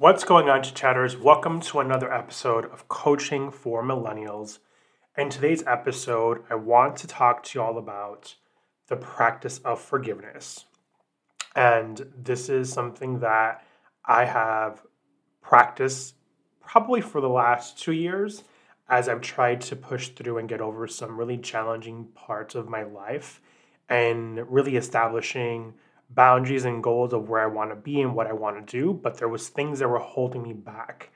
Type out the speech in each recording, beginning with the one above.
What's going on, chatters? Welcome to another episode of Coaching for Millennials. In today's episode, I want to talk to you all about the practice of forgiveness. And this is something that I have practiced probably for the last two years as I've tried to push through and get over some really challenging parts of my life and really establishing boundaries and goals of where I want to be and what I want to do, but there was things that were holding me back.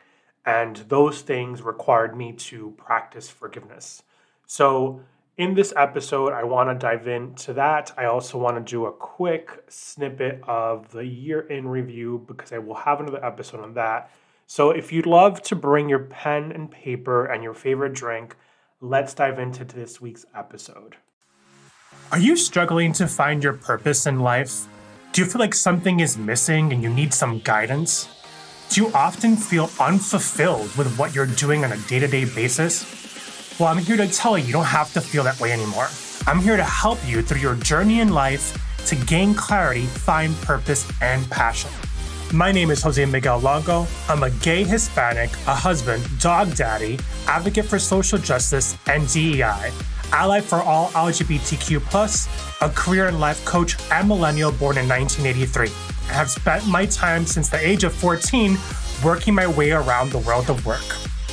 And those things required me to practice forgiveness. So, in this episode, I want to dive into that. I also want to do a quick snippet of the year in review because I will have another episode on that. So, if you'd love to bring your pen and paper and your favorite drink, let's dive into this week's episode. Are you struggling to find your purpose in life? Do you feel like something is missing and you need some guidance? Do you often feel unfulfilled with what you're doing on a day to day basis? Well, I'm here to tell you you don't have to feel that way anymore. I'm here to help you through your journey in life to gain clarity, find purpose, and passion. My name is Jose Miguel Longo. I'm a gay Hispanic, a husband, dog daddy, advocate for social justice and DEI ally for all LGBTQ, a career and life coach and millennial born in 1983. I have spent my time since the age of 14 working my way around the world of work.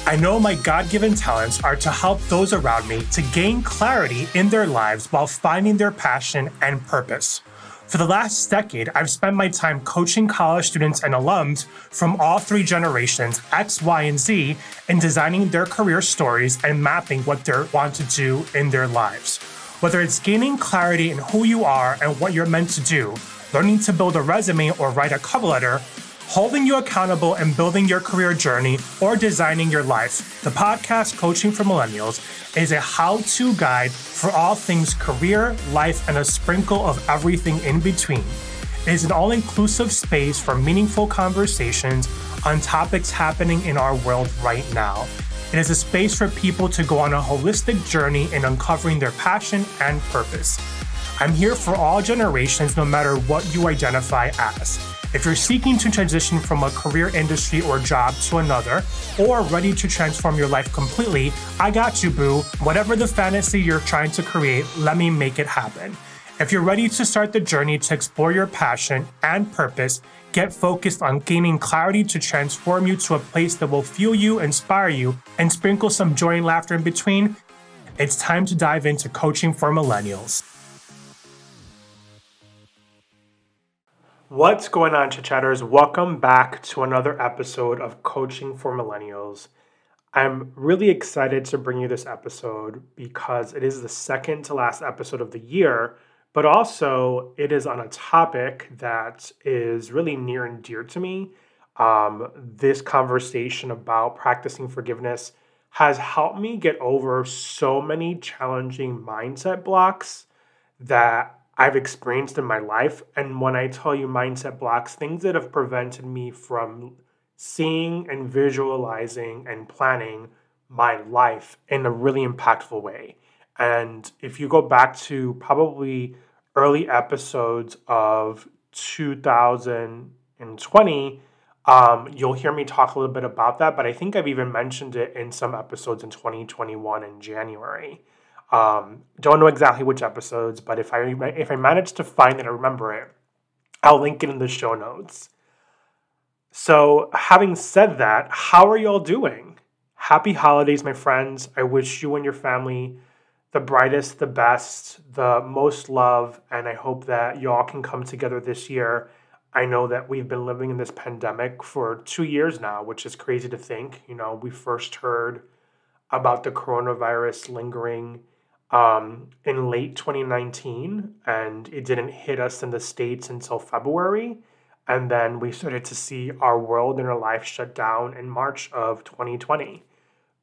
I know my God given talents are to help those around me to gain clarity in their lives while finding their passion and purpose. For the last decade, I've spent my time coaching college students and alums from all three generations, X, Y, and Z, in designing their career stories and mapping what they want to do in their lives. Whether it's gaining clarity in who you are and what you're meant to do, learning to build a resume or write a cover letter, holding you accountable and building your career journey, or designing your life. The podcast Coaching for Millennials is a how to guide for all things career, life, and a sprinkle of everything in between. It is an all inclusive space for meaningful conversations on topics happening in our world right now. It is a space for people to go on a holistic journey in uncovering their passion and purpose. I'm here for all generations, no matter what you identify as. If you're seeking to transition from a career industry or job to another, or ready to transform your life completely, I got you, boo. Whatever the fantasy you're trying to create, let me make it happen. If you're ready to start the journey to explore your passion and purpose, get focused on gaining clarity to transform you to a place that will fuel you, inspire you, and sprinkle some joy and laughter in between, it's time to dive into coaching for millennials. What's going on, chatters? Welcome back to another episode of Coaching for Millennials. I'm really excited to bring you this episode because it is the second to last episode of the year, but also it is on a topic that is really near and dear to me. Um, this conversation about practicing forgiveness has helped me get over so many challenging mindset blocks that I've experienced in my life. And when I tell you mindset blocks, things that have prevented me from seeing and visualizing and planning my life in a really impactful way. And if you go back to probably early episodes of 2020, um, you'll hear me talk a little bit about that. But I think I've even mentioned it in some episodes in 2021 in January. Um, don't know exactly which episodes, but if I if I manage to find it or remember it, I'll link it in the show notes. So, having said that, how are y'all doing? Happy holidays, my friends. I wish you and your family the brightest, the best, the most love, and I hope that y'all can come together this year. I know that we've been living in this pandemic for two years now, which is crazy to think. You know, we first heard about the coronavirus lingering um, in late 2019, and it didn't hit us in the States until February. And then we started to see our world and our life shut down in March of 2020.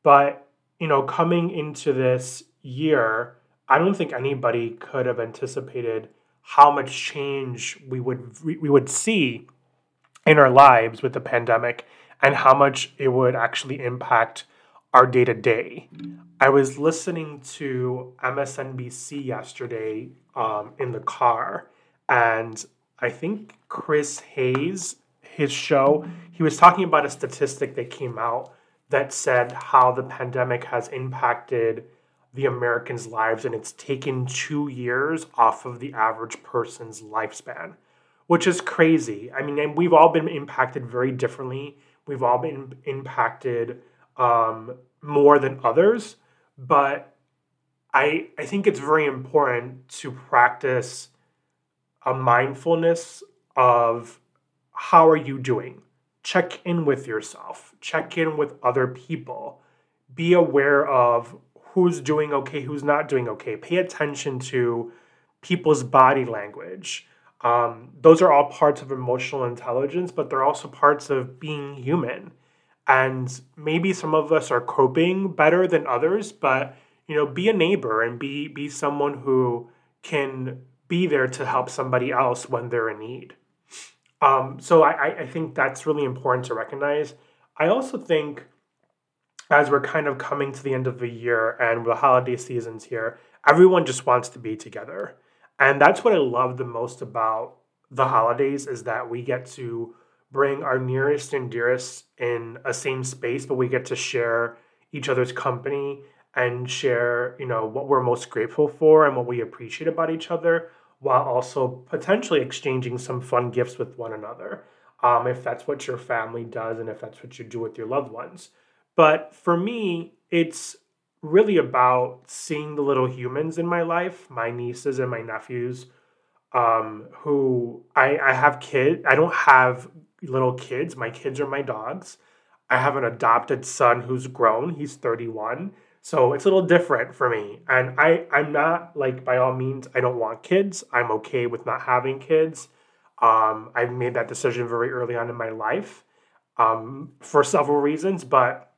But, you know, coming into this year, I don't think anybody could have anticipated how much change we would we would see in our lives with the pandemic and how much it would actually impact our day to day. I was listening to MSNBC yesterday um, in the car, and I think Chris Hayes, his show, he was talking about a statistic that came out that said how the pandemic has impacted the Americans' lives and it's taken two years off of the average person's lifespan, which is crazy. I mean, and we've all been impacted very differently. We've all been impacted um, more than others, but I I think it's very important to practice a mindfulness of how are you doing? Check in with yourself, check in with other people, be aware of who's doing okay, who's not doing okay. Pay attention to people's body language. Um, those are all parts of emotional intelligence, but they're also parts of being human. And maybe some of us are coping better than others, but you know, be a neighbor and be be someone who can be there to help somebody else when they're in need. Um, so I, I think that's really important to recognize. I also think as we're kind of coming to the end of the year and the holiday seasons here, everyone just wants to be together. And that's what I love the most about the holidays is that we get to bring our nearest and dearest in a same space, but we get to share each other's company and share, you know, what we're most grateful for and what we appreciate about each other while also potentially exchanging some fun gifts with one another. Um, if that's what your family does and if that's what you do with your loved ones. But for me, it's really about seeing the little humans in my life, my nieces and my nephews, um, who I, I have kids. I don't have little kids. My kids are my dogs. I have an adopted son who's grown. He's 31. So it's a little different for me. And I, I'm not like by all means, I don't want kids. I'm okay with not having kids. Um, I made that decision very early on in my life um, for several reasons, but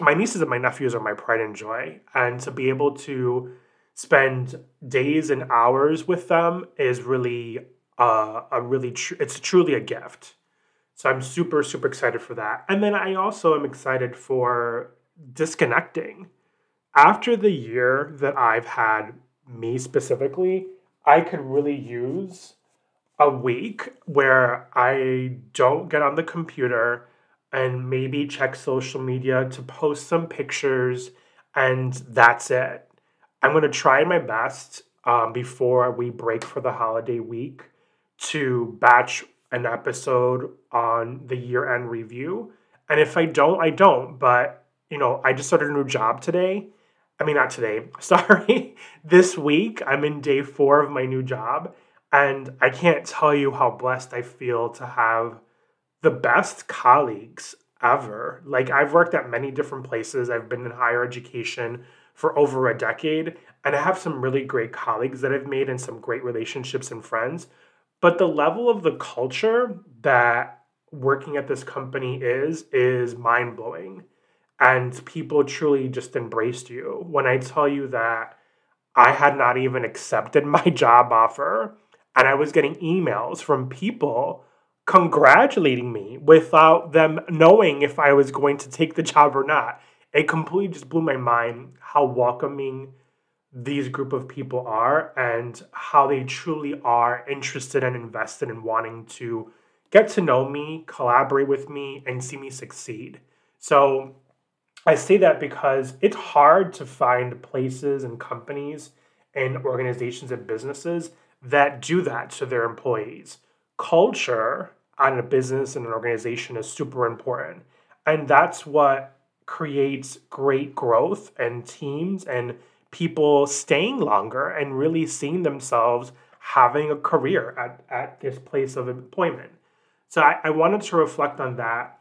my nieces and my nephews are my pride and joy. And to be able to spend days and hours with them is really uh, a really tr- it's truly a gift. So I'm super super excited for that. And then I also am excited for disconnecting after the year that I've had, me specifically, I could really use a week where I don't get on the computer and maybe check social media to post some pictures, and that's it. I'm going to try my best um, before we break for the holiday week to batch an episode on the year end review. And if I don't, I don't. But, you know, I just started a new job today I mean, not today, sorry. this week, I'm in day four of my new job. And I can't tell you how blessed I feel to have the best colleagues ever. Like, I've worked at many different places, I've been in higher education for over a decade, and I have some really great colleagues that I've made and some great relationships and friends. But the level of the culture that working at this company is, is mind blowing and people truly just embraced you. When I tell you that I had not even accepted my job offer, and I was getting emails from people congratulating me without them knowing if I was going to take the job or not. It completely just blew my mind how welcoming these group of people are and how they truly are interested and invested in wanting to get to know me, collaborate with me, and see me succeed. So I say that because it's hard to find places and companies and organizations and businesses that do that to their employees. Culture on a business and an organization is super important. And that's what creates great growth and teams and people staying longer and really seeing themselves having a career at, at this place of employment. So I, I wanted to reflect on that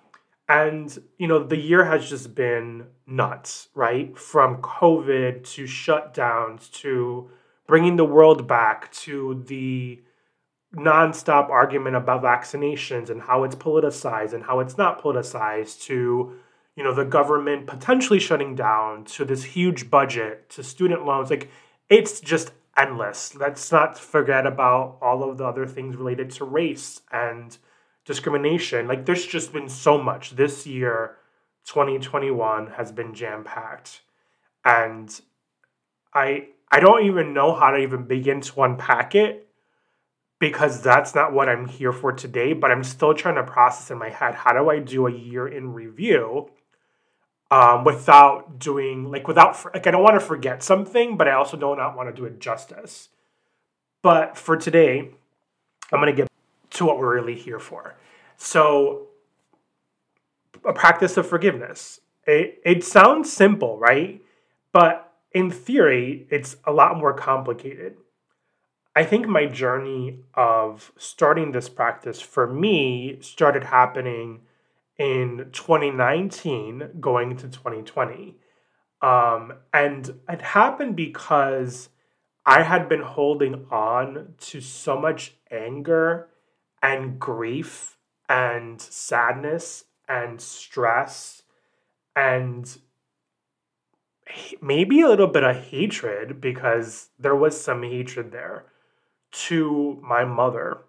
and, you know, the year has just been nuts, right? From COVID to shutdowns to bringing the world back to the nonstop argument about vaccinations and how it's politicized and how it's not politicized to you know the government potentially shutting down to this huge budget to student loans like it's just endless let's not forget about all of the other things related to race and discrimination. Like there's just been so much. This year, 2021 has been jam packed. And I I don't even know how to even begin to unpack it because that's not what I'm here for today, but I'm still trying to process in my head how do I do a year in review um, without doing, like, without, like, I don't want to forget something, but I also do not want to do it justice. But for today, I'm going to get to what we're really here for. So, a practice of forgiveness. It, it sounds simple, right? But in theory, it's a lot more complicated. I think my journey of starting this practice for me started happening in 2019, going to 2020. Um, and it happened because I had been holding on to so much anger and grief and sadness and stress and maybe a little bit of hatred because there was some hatred there to my mother.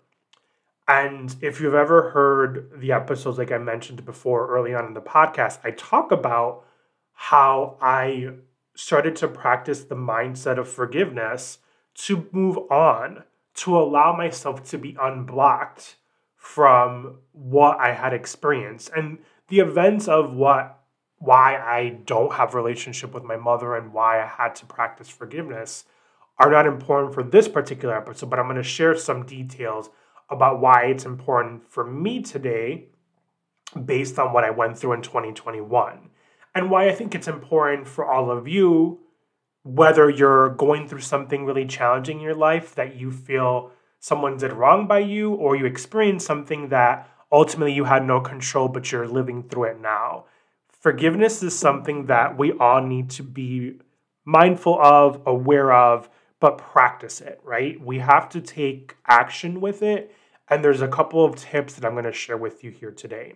And if you've ever heard the episodes, like I mentioned before early on in the podcast, I talk about how I started to practice the mindset of forgiveness to move on, to allow myself to be unblocked from what I had experienced. And the events of what why I don't have relationship with my mother and why I had to practice forgiveness are not important for this particular episode, but I'm going to share some details about why it's important for me today based on what I went through in 2021 and why I think it's important for all of you whether you're going through something really challenging in your life that you feel someone did wrong by you or you experienced something that ultimately you had no control but you're living through it now. Forgiveness is something that we all need to be mindful of, aware of, but practice it, right? We have to take action with it. And there's a couple of tips that I'm going to share with you here today.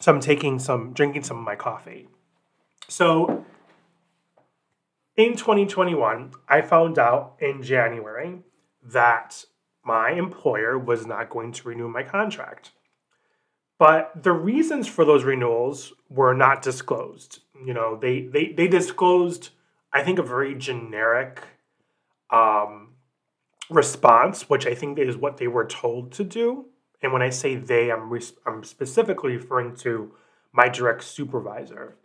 So I'm taking some, drinking some of my coffee. So in 2021, I found out in January that my employer was not going to renew my contract. But the reasons for those renewals were not disclosed. You know, they they they disclosed I think, a very generic um, response, which I think is what they were told to do. And when I say they, I'm, re- I'm specifically referring to my direct supervisor.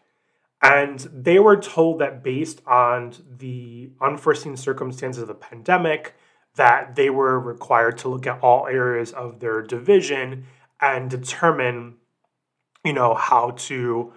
And they were told that based on the unforeseen circumstances of the pandemic, that they were required to look at all areas of their division and determine, you know, how to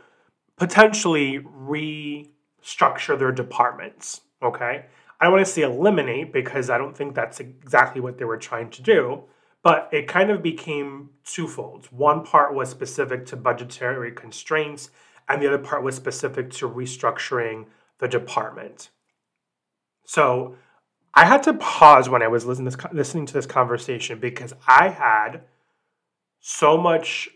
potentially restructure their departments. Okay. I want to say eliminate because I don't think that's exactly what they were trying to do, but it kind of became twofold. One part was specific to budgetary constraints, and the other part was specific to restructuring the department. So I had to pause when I was listening to this, conversation because I had so much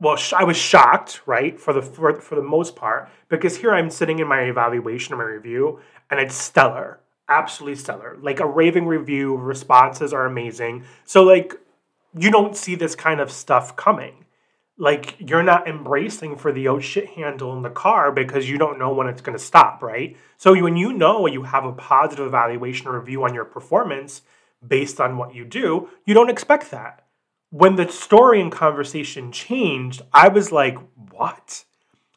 well, I was shocked, right, for the for, for the most part, because here I'm sitting in my evaluation or my review, and it's stellar, absolutely stellar. Like a raving review, responses are amazing. So like, you don't see this kind of stuff coming. Like you're not embracing for the oh shit handle in the car because you don't know when it's going to stop, right? So when you know you have a positive evaluation or review on your performance based on what you do, you don't expect that when the story and conversation changed, I was like, what?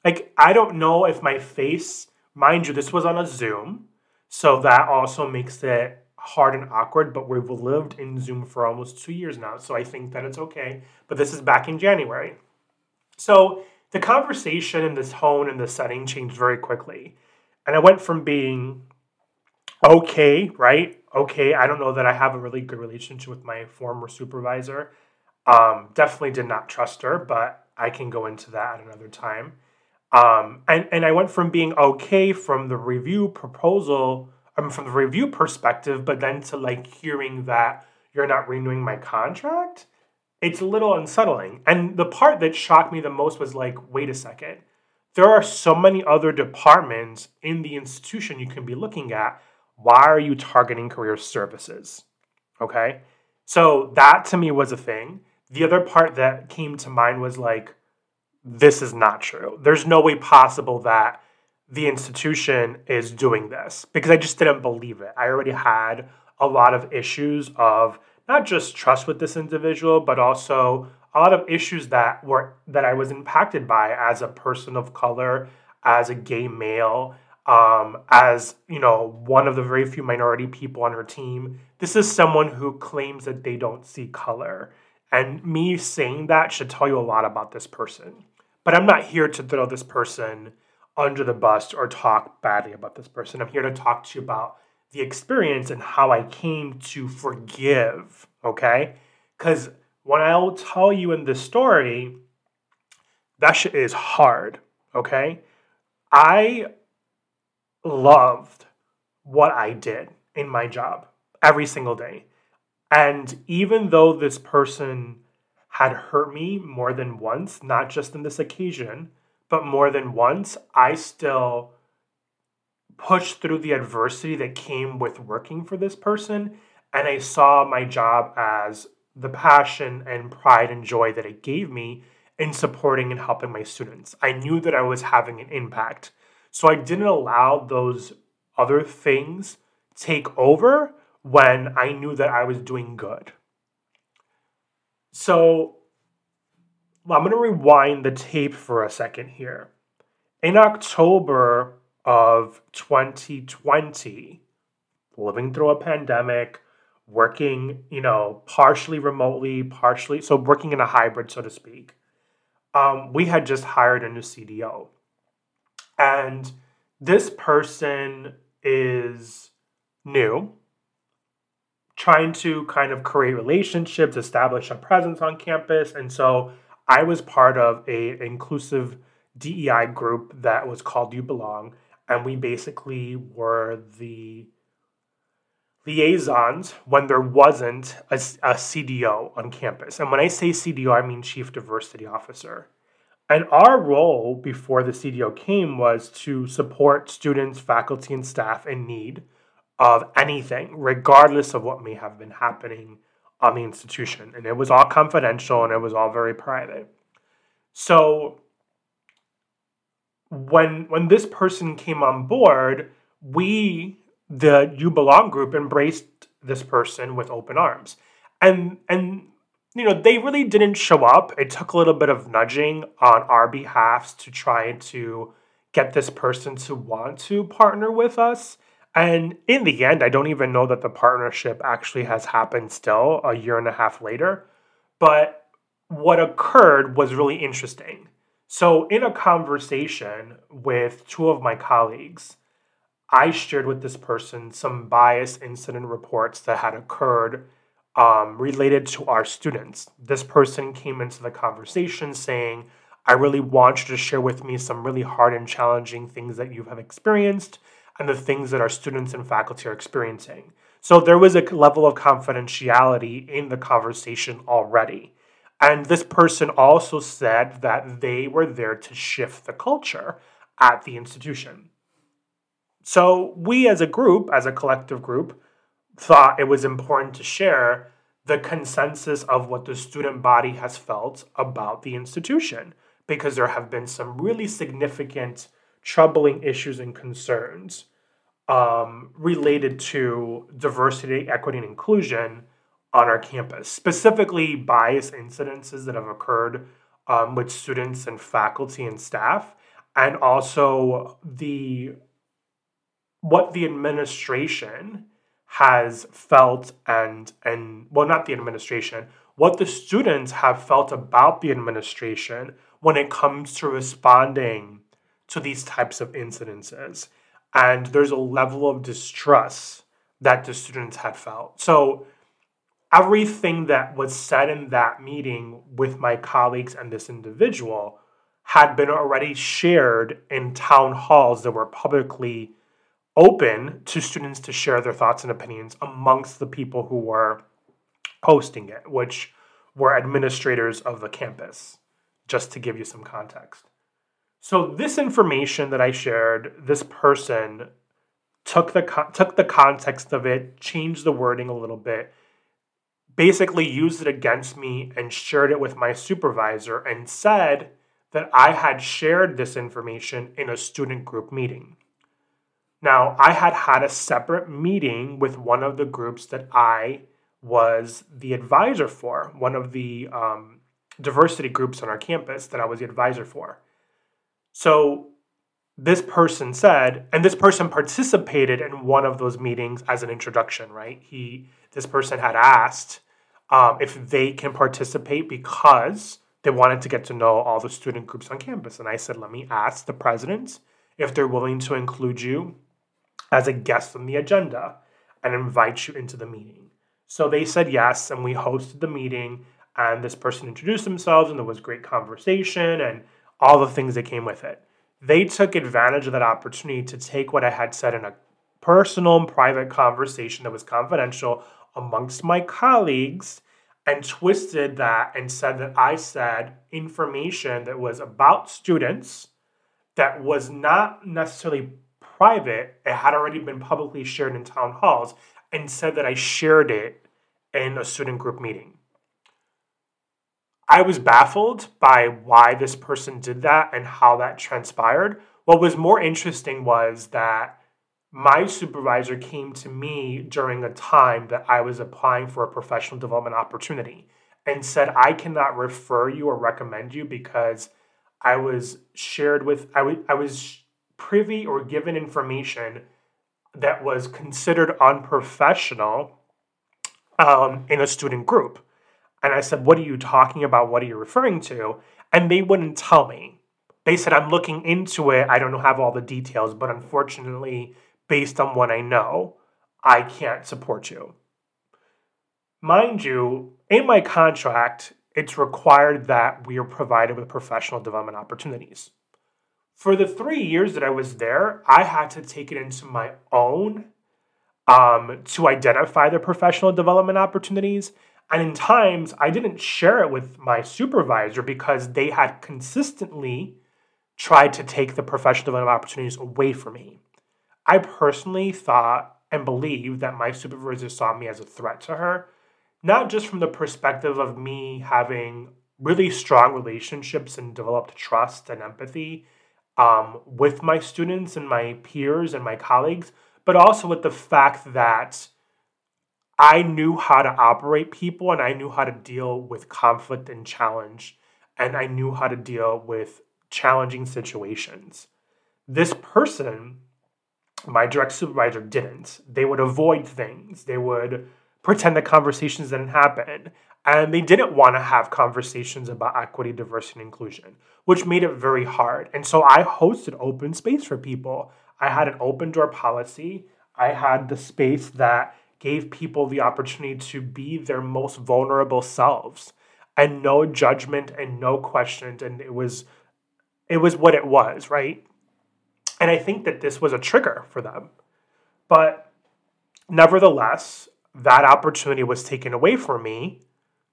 Like, I don't know if my face, mind you, this was on a Zoom. So that also makes it hard and awkward, but we've lived in Zoom for almost two years now. So I think that it's okay. But this is back in January. So the conversation and the tone and the setting changed very quickly. And I went from being okay, right? Okay, I don't know that I have a really good relationship with my former supervisor um, definitely did not trust her, but I can go into that at another time. Um, and, and I went from being okay from the review proposal, um, from the review perspective, but then to like hearing that you're not renewing my contract, it's a little unsettling. And the part that shocked me the most was like, wait a second, there are so many other departments in the institution you can be looking at. Why are you targeting career services? Okay. So that to me was a thing. The other part that came to mind was like, this is not true. There's no way possible that the institution is doing this because I just didn't believe it. I already had a lot of issues of not just trust with this individual, but also a lot of issues that were that I was impacted by as a person of color, as a gay male, um, as you know, one of the very few minority people on her team. This is someone who claims that they don't see color. And me saying that should tell you a lot about this person. But I'm not here to throw this person under the bus or talk badly about this person. I'm here to talk to you about the experience and how I came to forgive, okay? Because when I'll tell you in this story, that shit is hard, okay? I loved what I did in my job every single day. And even though this person had hurt me more than once, not just in this occasion, but more than once, I still pushed through the adversity that came with working for this person. And I saw my job as the passion and pride and joy that it gave me in supporting and helping my students. I knew that I was having an impact. So I didn't allow those other things take over when I knew that I was doing good. So I'm going to rewind the tape for a second here. In October of 2020, living through a pandemic, working, you know, partially remotely, partially, so working in a hybrid, so to speak, um, we had just hired a new CDO. And this person is new, trying to kind of create relationships, establish a presence on campus. And so I was part of a inclusive DEI group that was called You Belong and we basically were the liaisons when there wasn't a, a, CDO on campus. And when I say CDO, I mean Chief Diversity Officer. And our role before the CDO came was to support students, faculty, and staff in need of anything, regardless of what may have been happening on the institution. And it was all confidential and it was all very private. So when when this person came on board, we the You Belong group embraced this person with open arms. And and you know, they really didn't show up. It took a little bit of nudging on our behalf to try to get this person to want to partner with us. And in the end, I don't even know that the partnership actually has happened still a year and a half later. But what occurred was really interesting. So, in a conversation with two of my colleagues, I shared with this person some bias incident reports that had occurred um, related to our students. This person came into the conversation saying, I really want you to share with me some really hard and challenging things that you have experienced and the things that our students and faculty are experiencing. So there was a level of confidentiality in the conversation already. And this person also said that they were there to shift the culture at the institution. So we, as a group, as a collective group, thought it was important to share the consensus of what the student body has felt about the institution because there have been some really significant troubling issues and concerns um, related to diversity, equity, and inclusion on our campus, specifically bias incidences that have occurred um, with students and faculty and staff, and also the what the administration has felt and and well not the administration what the students have felt about the administration when it comes to responding to these types of incidences and there's a level of distrust that the students had felt so everything that was said in that meeting with my colleagues and this individual had been already shared in town halls that were publicly open to students to share their thoughts and opinions amongst the people who were hosting it, which were administrators of the campus, just to give you some context. So this information that I shared, this person took the took the context of it, changed the wording a little bit, basically used it against me and shared it with my supervisor and said that I had shared this information in a student group meeting. Now, I had had a separate meeting with one of the groups that I was the advisor for, one of the um, diversity groups on our campus that I was the advisor for. So this person said, and this person participated in one of those meetings as an introduction, right? He, this person had asked um, if they can participate because they wanted to get to know all the student groups on campus. And I said, let me ask the presidents if they're willing to include you as a guest on the agenda and invite you into the meeting. So they said yes, and we hosted the meeting. And this person introduced themselves, and there was great conversation and all the things that came with it. They took advantage of that opportunity to take what I had said in a personal and private conversation that was confidential amongst my colleagues and twisted that and said that I said information that was about students that was not necessarily private, it had already been publicly shared in town halls, and said that I shared it in a student group meeting. I was baffled by why this person did that and how that transpired. What was more interesting was that my supervisor came to me during a time that I was applying for a professional development opportunity and said, I cannot refer you or recommend you because I was shared with, I, w- I was privy or given information that was considered unprofessional um, in a student group. And I said, What are you talking about? What are you referring to? And they wouldn't tell me. They said, I'm looking into it. I don't have all the details, but unfortunately, based on what I know, I can't support you. Mind you, in my contract, it's required that we are provided with professional development opportunities. For the three years that I was there, I had to take it into my own um, to identify the professional development opportunities. And in times, I didn't share it with my supervisor because they had consistently tried to take the professional development opportunities away from me. I personally thought and believe that my supervisor saw me as a threat to her, not just from the perspective of me having really strong relationships and developed trust and empathy um, with my students and my peers and my colleagues, but also with the fact that I knew how to operate people and I knew how to deal with conflict and challenge, and I knew how to deal with challenging situations. This person my direct supervisor didn't. They would avoid things. They would pretend that conversations didn't happen. And they didn't want to have conversations about equity, diversity, and inclusion, which made it very hard. And so I hosted open space for people. I had an open door policy. I had the space that gave people the opportunity to be their most vulnerable selves and no judgment and no questions. And it was it was what it was, right? And I think that this was a trigger for them. But nevertheless, that opportunity was taken away from me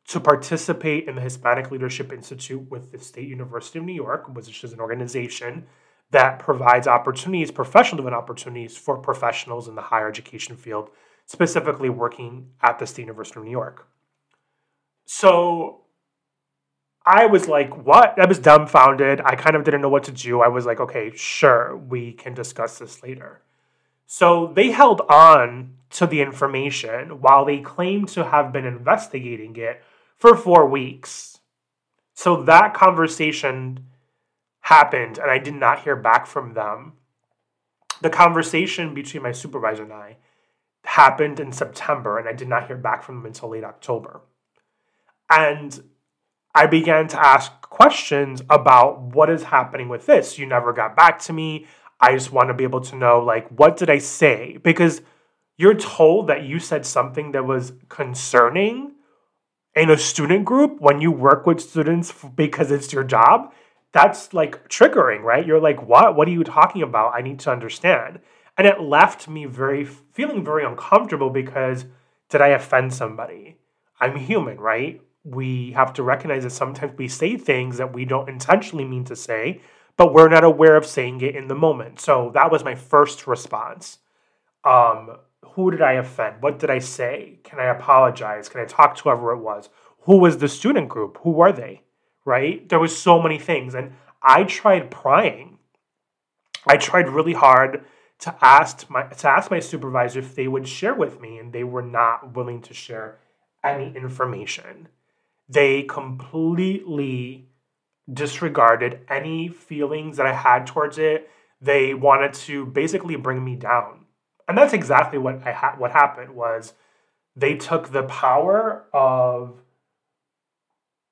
to participate in the Hispanic Leadership Institute with the State University of New York, which is an organization that provides opportunities, professional development opportunities for professionals in the higher education field, specifically working at the State University of New York. So I was like, what? I was dumbfounded. I kind of didn't know what to do. I was like, okay, sure, we can discuss this later. So they held on to the information while they claimed to have been investigating it for four weeks. So that conversation happened, and I did not hear back from them. The conversation between my supervisor and I happened in September, and I did not hear back from them until late October. And I began to ask questions about what is happening with this. You never got back to me. I just want to be able to know, like, what did I say? Because you're told that you said something that was concerning in a student group when you work with students because it's your job. That's like triggering, right? You're like, what? What are you talking about? I need to understand. And it left me very feeling very uncomfortable because did I offend somebody? I'm human, right? we have to recognize that sometimes we say things that we don't intentionally mean to say, but we're not aware of saying it in the moment. So that was my first response. Um, who did I offend? What did I say? Can I apologize? Can I talk to whoever it was? Who was the student group? Who were they? Right? There was so many things. And I tried prying. I tried really hard to ask my to ask my supervisor if they would share with me and they were not willing to share any information. They completely disregarded any feelings that I had towards it. They wanted to basically bring me down. And that's exactly what I ha- what happened was they took the power of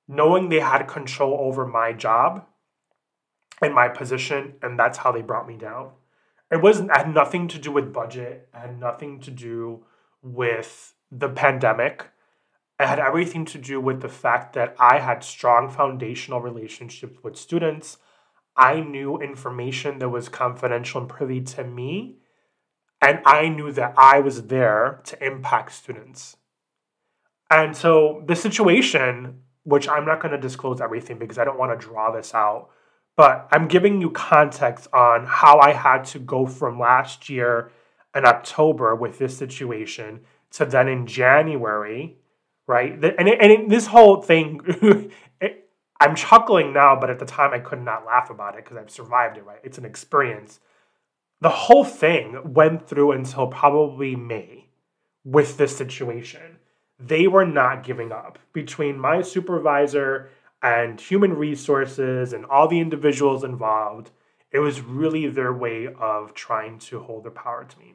knowing they had control over my job and my position and that's how they brought me down. It wasn't had nothing to do with budget, it had nothing to do with the pandemic it had everything to do with the fact that I had strong foundational relationships with students. I knew information that was confidential and privy to me, and I knew that I was there to impact students. And so the situation, which I'm not going to disclose everything because I don't want to draw this out, but I'm giving you context on how I had to go from last year in October with this situation to then in January right? And it, and it, this whole thing, it, I'm chuckling now, but at the time I could not laugh about it because I've survived it, right? It's an experience. The whole thing went through until probably May with this situation. They were not giving up between my supervisor and human resources and all the individuals involved. It was really their way of trying to hold their power to me.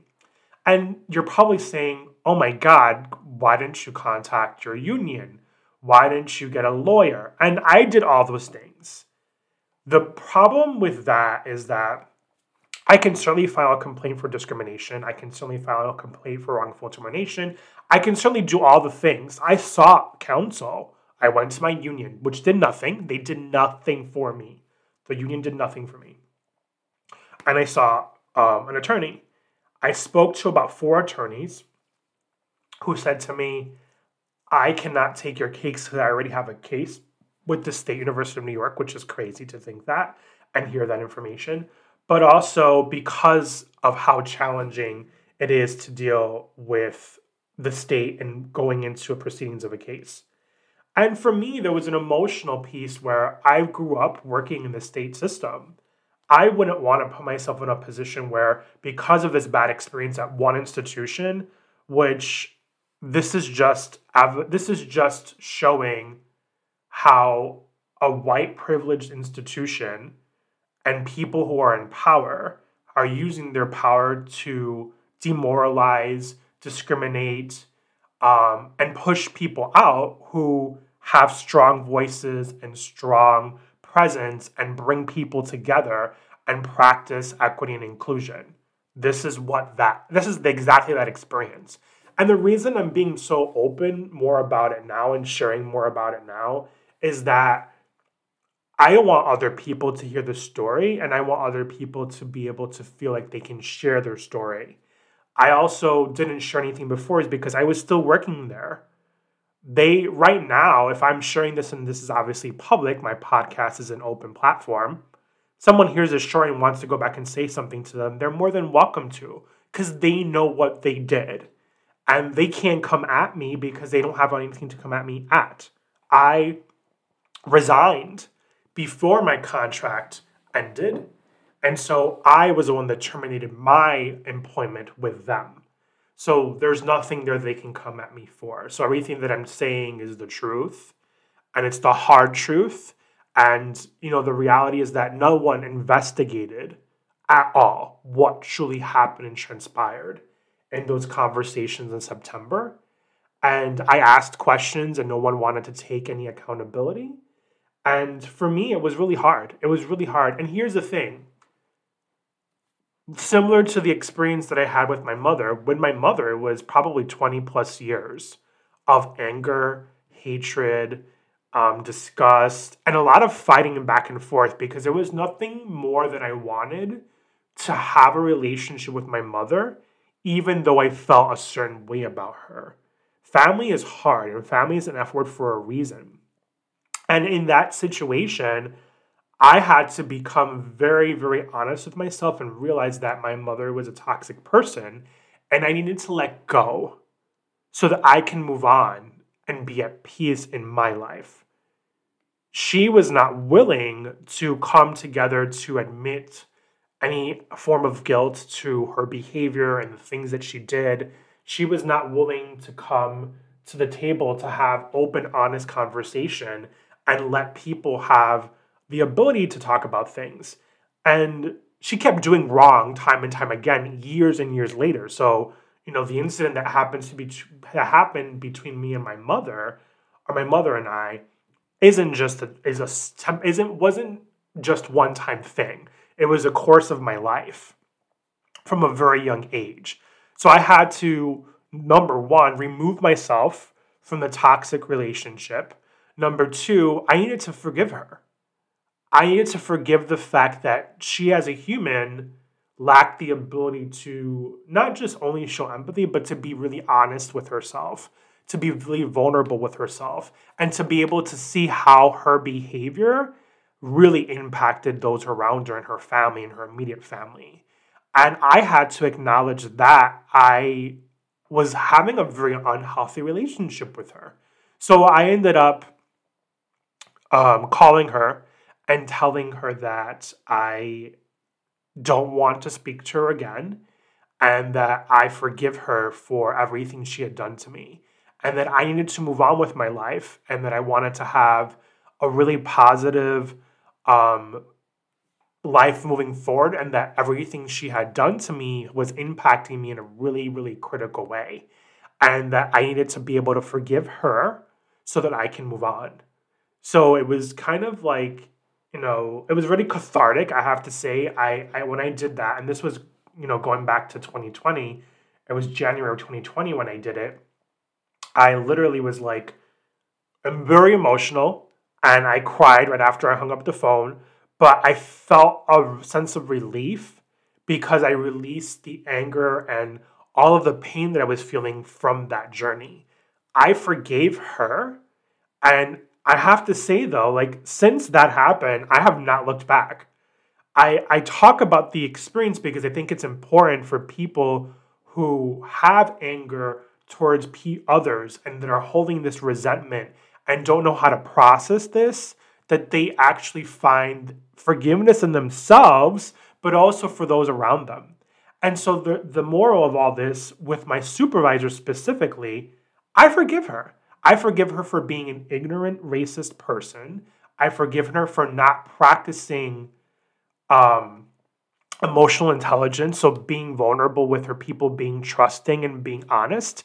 And you're probably saying, oh my God, why didn't you contact your union? Why didn't you get a lawyer? And I did all those things. The problem with that is that I can certainly file a complaint for discrimination. I can certainly file a complaint for wrongful termination. I can certainly do all the things. I sought counsel. I went to my union, which did nothing. They did nothing for me. The union did nothing for me. And I saw um, an attorney. I spoke to about four attorneys who said to me, I cannot take your case because I already have a case with the State University of New York, which is crazy to think that and hear that information. But also because of how challenging it is to deal with the state and going into a proceedings of a case. And for me, there was an emotional piece where I grew up working in the state system. I wouldn't want to put myself in a position where, because of this bad experience at one institution, which this is just this is just showing how a white privileged institution and people who are in power are using their power to demoralize, discriminate, um, and push people out who have strong voices and strong presence and bring people together and practice equity and inclusion. This is what that this is exactly that experience. And the reason I'm being so open more about it now and sharing more about it now is that I want other people to hear the story and I want other people to be able to feel like they can share their story. I also didn't share anything before is because I was still working there they right now, if I'm sharing this and this is obviously public, my podcast is an open platform. Someone hears this story and wants to go back and say something to them, they're more than welcome to because they know what they did. And they can't come at me because they don't have anything to come at me at. I resigned before my contract ended. And so I was the one that terminated my employment with them. So there's nothing there they can come at me for. So everything that I'm saying is the truth and it's the hard truth. And, you know, the reality is that no one investigated at all what truly happened and transpired in those conversations in September. And I asked questions and no one wanted to take any accountability. And for me, it was really hard. It was really hard. And here's the thing similar to the experience that I had with my mother, when my mother was probably 20 plus years of anger, hatred, um, disgust, and a lot of fighting back and forth because there was nothing more that I wanted to have a relationship with my mother, even though I felt a certain way about her. Family is hard, and family is an F word for a reason. And in that situation, I had to become very, very honest with myself and realize that my mother was a toxic person and I needed to let go so that I can move on and be at peace in my life. She was not willing to come together to admit any form of guilt to her behavior and the things that she did. She was not willing to come to the table to have open, honest conversation and let people have the ability to talk about things. And she kept doing wrong time and time again, years and years later. So, you know, the incident that happens to be that happened between me and my mother, or my mother and I, isn't just a, is a isn't wasn't just one time thing. It was a course of my life from a very young age. So I had to number one remove myself from the toxic relationship. Number two, I needed to forgive her. I needed to forgive the fact that she, as a human, lacked the ability to not just only show empathy, but to be really honest with herself, to be really vulnerable with herself, and to be able to see how her behavior really impacted those around her and her family and her immediate family. And I had to acknowledge that I was having a very unhealthy relationship with her. So I ended up um, calling her and telling her that I don't want to speak to her again and that I forgive her for everything she had done to me and that I needed to move on with my life and that I wanted to have a really positive um, life moving forward and that everything she had done to me was impacting me in a really, really critical way and that I needed to be able to forgive her so that I can move on. So it was kind of like you know, it was really cathartic. I have to say, I, I when I did that, and this was you know going back to 2020, it was January of 2020 when I did it. I literally was like, I'm very emotional, and I cried right after I hung up the phone. But I felt a sense of relief because I released the anger and all of the pain that I was feeling from that journey. I forgave her, and I have to say though, like since that happened, I have not looked back. I I talk about the experience because I think it's important for people who have anger towards p- others and that are holding this resentment and don't know how to process this that they actually find forgiveness in themselves but also for those around them. And so the the moral of all this with my supervisor specifically, I forgive her. I forgive her for being an ignorant, racist person. I've forgiven her for not practicing um, emotional intelligence, so being vulnerable with her people, being trusting and being honest.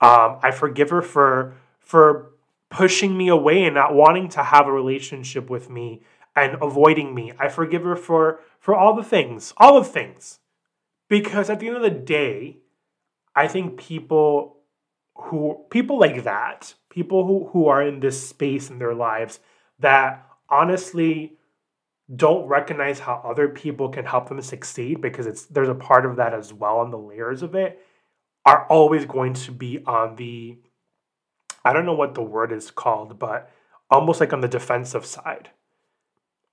Um, I forgive her for for pushing me away and not wanting to have a relationship with me and avoiding me. I forgive her for for all the things, all of things, because at the end of the day, I think people who people like that, people who, who are in this space in their lives that honestly don't recognize how other people can help them succeed because it's there's a part of that as well on the layers of it are always going to be on the I don't know what the word is called, but almost like on the defensive side.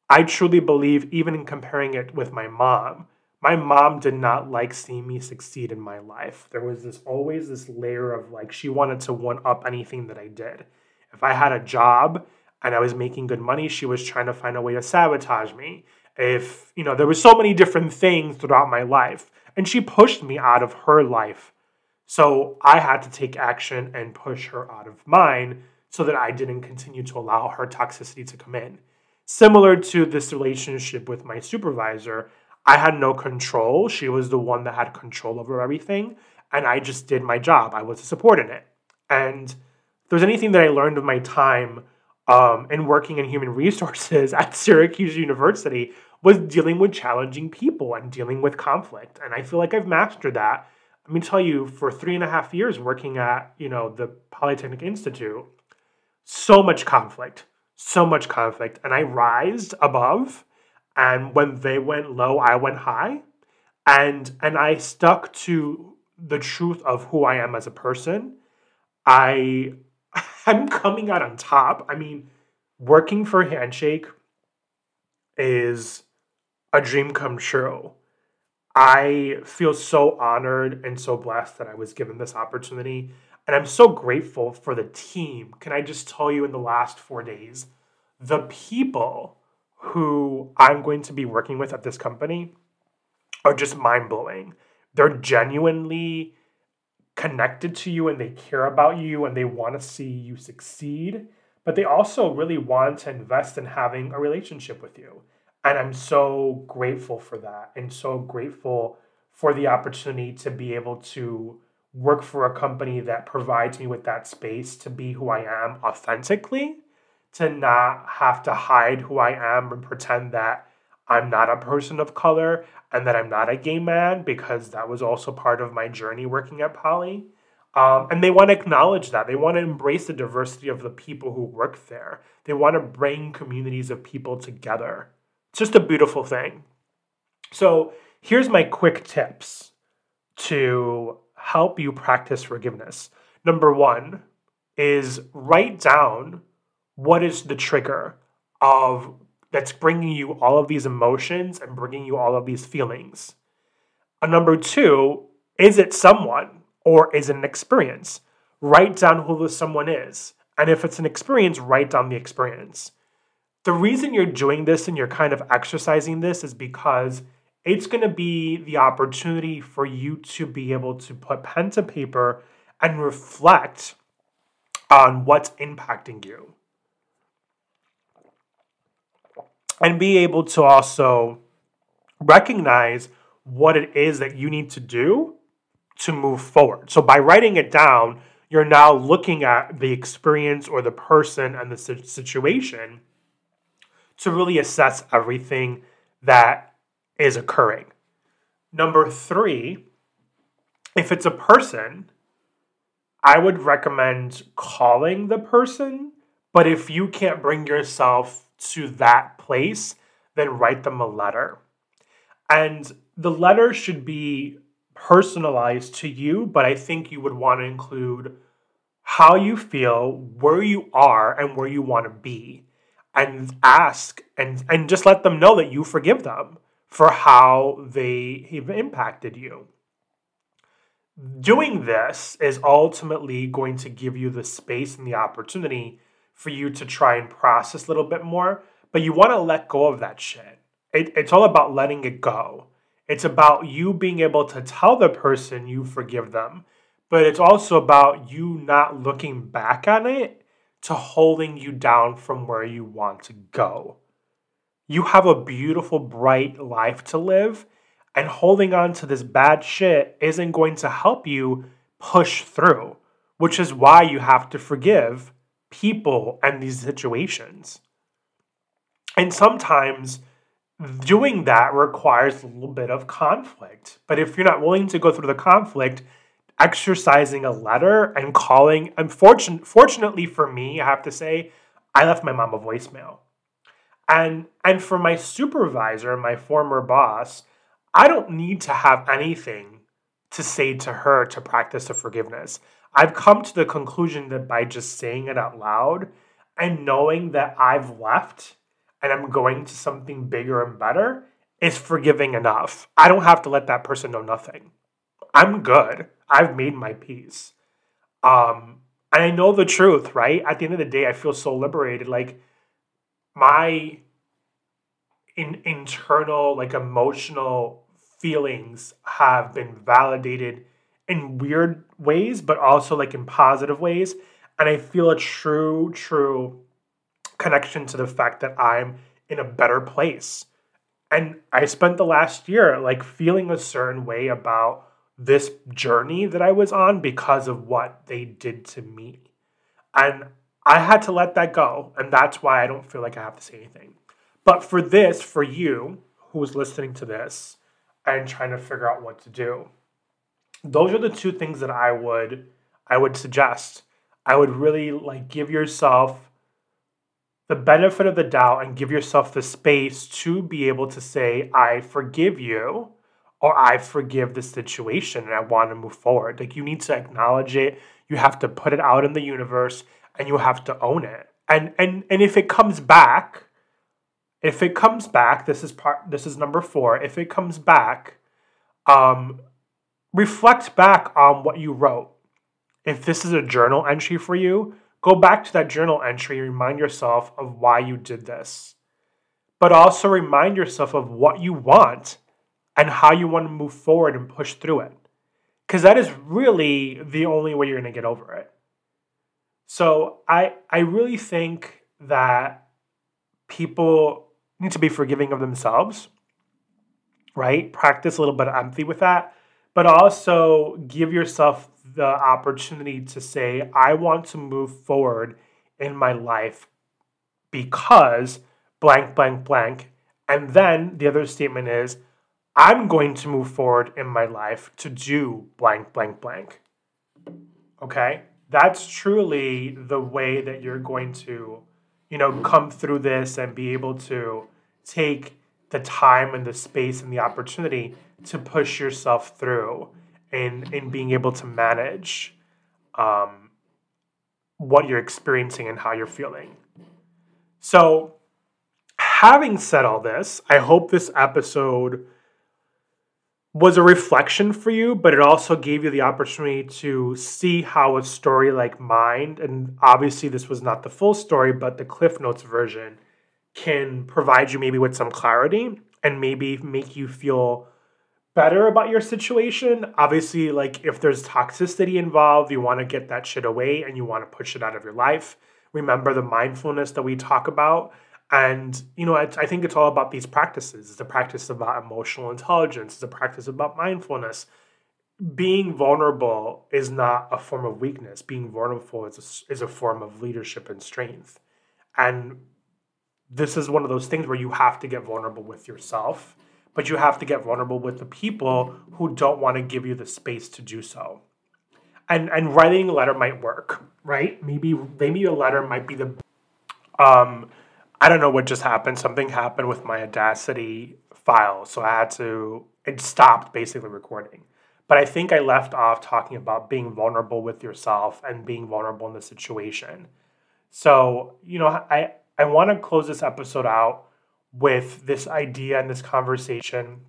I truly believe, even in comparing it with my mom, my mom did not like seeing me succeed in my life. There was this always this layer of like she wanted to one up anything that I did. If I had a job and I was making good money, she was trying to find a way to sabotage me. If, you know, there was so many different things throughout my life and she pushed me out of her life. So I had to take action and push her out of mine so that I didn't continue to allow her toxicity to come in. Similar to this relationship with my supervisor, I had no control. She was the one that had control over everything. And I just did my job. I was a support in it. And if there's anything that I learned of my time um, in working in human resources at Syracuse University was dealing with challenging people and dealing with conflict. And I feel like I've mastered that. Let me tell you, for three and a half years working at, you know, the Polytechnic Institute, so much conflict, so much conflict. And I rise above and when they went low i went high. And and i stuck to the truth of who i am as a person. I i'm coming out on top. I mean working for handshake is a dream come true. I feel so honored and so blessed that i was given this opportunity. And i'm so grateful for the team. Can i just tell you in the last four days the people who I'm going to be working with at this company are just mind blowing. They're genuinely connected to you and they care about you and they want to see you succeed, but they also really want to invest in having a relationship with you. And I'm so grateful for that and so grateful for the opportunity to be able to work for a company that provides me with that space to be who I am authentically, to not have to hide who I am and pretend that I'm not a person of color and that I'm not a gay man because that was also part of my journey working at Poly. Um, and they want to acknowledge that. They want to embrace the diversity of the people who work there. They want to bring communities of people together. It's just a beautiful thing. So, here's my quick tips to help you practice forgiveness. Number one is write down what is the trigger of that's bringing you all of these emotions and bringing you all of these feelings. A number two, is it someone or is it an experience? Write down who the someone is. And if it's an experience, write down the experience. The reason you're doing this and you're kind of exercising this is because it's going to be the opportunity for you to be able to put pen to paper and reflect on what's impacting you. And be able to also recognize what it is that you need to do to move forward. So by writing it down, you're now looking at the experience or the person and the situation to really assess everything that is occurring. Number three, if it's a person, I would recommend calling the person. But if you can't bring yourself to that place, then write them a letter. And the letter should be personalized to you, but I think you would want to include how you feel, where you are, and where you want to be. And ask and, and just let them know that you forgive them for how they have impacted you. Doing this is ultimately going to give you the space and the opportunity for you to try and process a little bit more, but you want to let go of that shit. It, it's all about letting it go. It's about you being able to tell the person you forgive them, but it's also about you not looking back on it to holding you down from where you want to go. You have a beautiful, bright life to live, and holding on to this bad shit isn't going to help you push through, which is why you have to forgive people and these situations. And sometimes doing that requires a little bit of conflict. But if you're not willing to go through the conflict, exercising a letter and calling, unfortunately, fortunately for me, I have to say, I left my mom a voicemail. And and for my supervisor, my former boss, I don't need to have anything to say to her to practice the forgiveness. I've come to the conclusion that by just saying it out loud and knowing that I've left and I'm going to something bigger and better is forgiving enough. I don't have to let that person know nothing. I'm good. I've made my peace. Um, and I know the truth, right? At the end of the day, I feel so liberated. Like my in, internal, like emotional feelings have been validated in weird ways, but also like in positive ways. And I feel a true, true connection to the fact that I'm in a better place. And I spent the last year like feeling a certain way about this journey that I was on because of what they did to me. And I had to let that go. And that's why I don't feel like I have to say anything. But for this, for you who's listening to this and trying to figure out what to do, those are the two things that I would I would suggest. I would really like give yourself the benefit of the doubt and give yourself the space to be able to say I forgive you or I forgive the situation and I want to move forward. Like you need to acknowledge it, you have to put it out in the universe and you have to own it. And and and if it comes back, if it comes back, this is part this is number 4. If it comes back, um reflect back on what you wrote. If this is a journal entry for you, go back to that journal entry and remind yourself of why you did this. But also remind yourself of what you want and how you want to move forward and push through it. Because that is really the only way you're going to get over it. So I I really think that people need to be forgiving of themselves, right? Practice a little bit of empathy with that, but also give yourself the opportunity to say, I want to move forward in my life because blank, blank, blank. And then the other statement is, I'm going to move forward in my life to do blank, blank, blank. Okay? That's truly the way that you're going to, you know, come through this and be able to take the time and the space and the opportunity to push yourself through in in being able to manage um, what you're experiencing and how you're feeling. So, having said all this, I hope this episode was a reflection for you, but it also gave you the opportunity to see how a story like mine, and obviously this was not the full story, but the Cliff Notes version can provide you maybe with some clarity and maybe make you feel better about your situation. Obviously, like if there's toxicity involved, you want to get that shit away and you want to push it out of your life. Remember the mindfulness that we talk about and, you know, I, I think it's all about these practices. It's a practice about emotional intelligence, it's a practice about mindfulness. Being vulnerable is not a form of weakness. Being vulnerable is a, is a form of leadership and strength. And this is one of those things where you have to get vulnerable with yourself, but you have to get vulnerable with the people who don't want to give you the space to do so. And and writing a letter might work, right? Maybe maybe a letter might be the um I don't know what just happened. Something happened with my Audacity file, so I had to. It stopped basically recording. But I think I left off talking about being vulnerable with yourself and being vulnerable in the situation. So you know, I I want to close this episode out with this idea and this conversation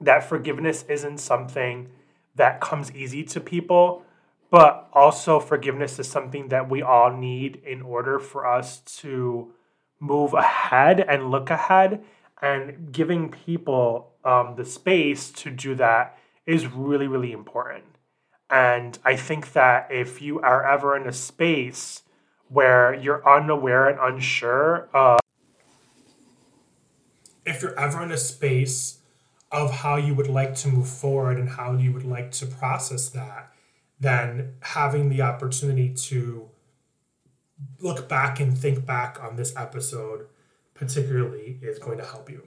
that forgiveness isn't something that comes easy to people, but also forgiveness is something that we all need in order for us to move ahead and look ahead. And giving people um, the space to do that is really really important. And i think that if you are ever in a space where you're unaware and unsure of if you're ever in a space of how you would like to move forward and how you would like to process that then having the opportunity to look back and think back on this episode, particularly, is going to help you.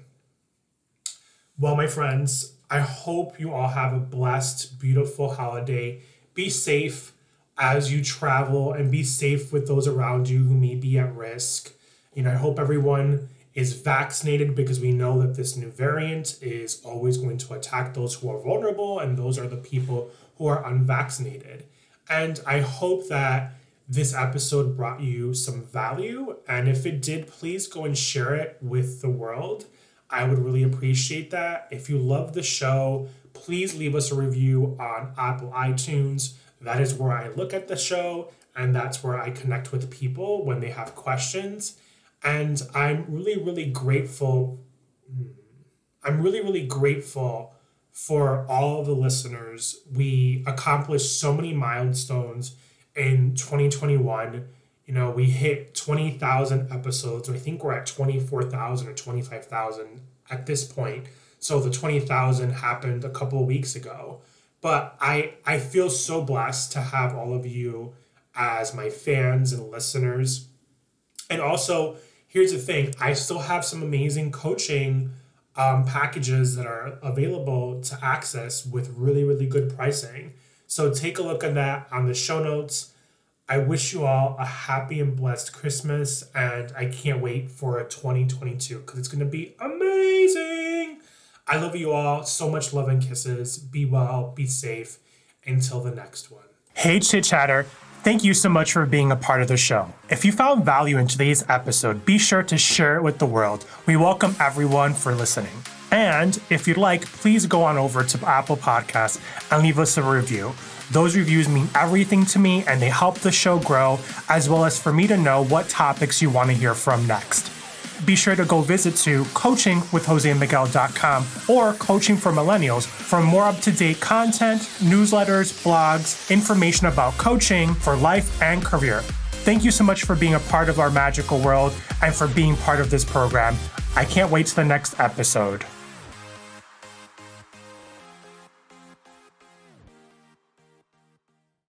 Well, my friends, I hope you all have a blessed, beautiful holiday. Be safe as you travel and be safe with those around you who may be at risk. You know, I hope everyone is vaccinated because we know that this new variant is always going to attack those who are vulnerable, and those are the people who are unvaccinated. And I hope that this episode brought you some value. And if it did, please go and share it with the world. I would really appreciate that. If you love the show, please leave us a review on Apple iTunes. That is where I look at the show and that's where I connect with people when they have questions. And I'm really, really grateful. Hmm, I'm really, really grateful for all the listeners. We accomplished so many milestones in 2021 you know we hit 20,000 episodes i think we're at 24,000 or 25,000 at this point so the 20,000 happened a couple weeks ago but i i feel so blessed to have all of you as my fans and listeners and also here's the thing i still have some amazing coaching um, packages that are available to access with really really good pricing so take a look at that on the show notes. I wish you all a happy and blessed Christmas, and I can't wait for a 2022 because it's going to be amazing. I love you all. So much love and kisses. Be well, be safe. Until the next one. Hey, Chit Chatter. Thank you so much for being a part of the show. If you found value in today's episode, be sure to share it with the world. We welcome everyone for listening. And if you'd like, please go on over to Apple Podcasts and leave us a review. Those reviews mean everything to me and they help the show grow, as well as for me to know what topics you want to hear from next. Be sure to go visit to coachingwithjosemiguel.com or Coaching for Millennials for more up to date content, newsletters, blogs, information about coaching for life and career. Thank you so much for being a part of our magical world and for being part of this program. I can't wait to the next episode.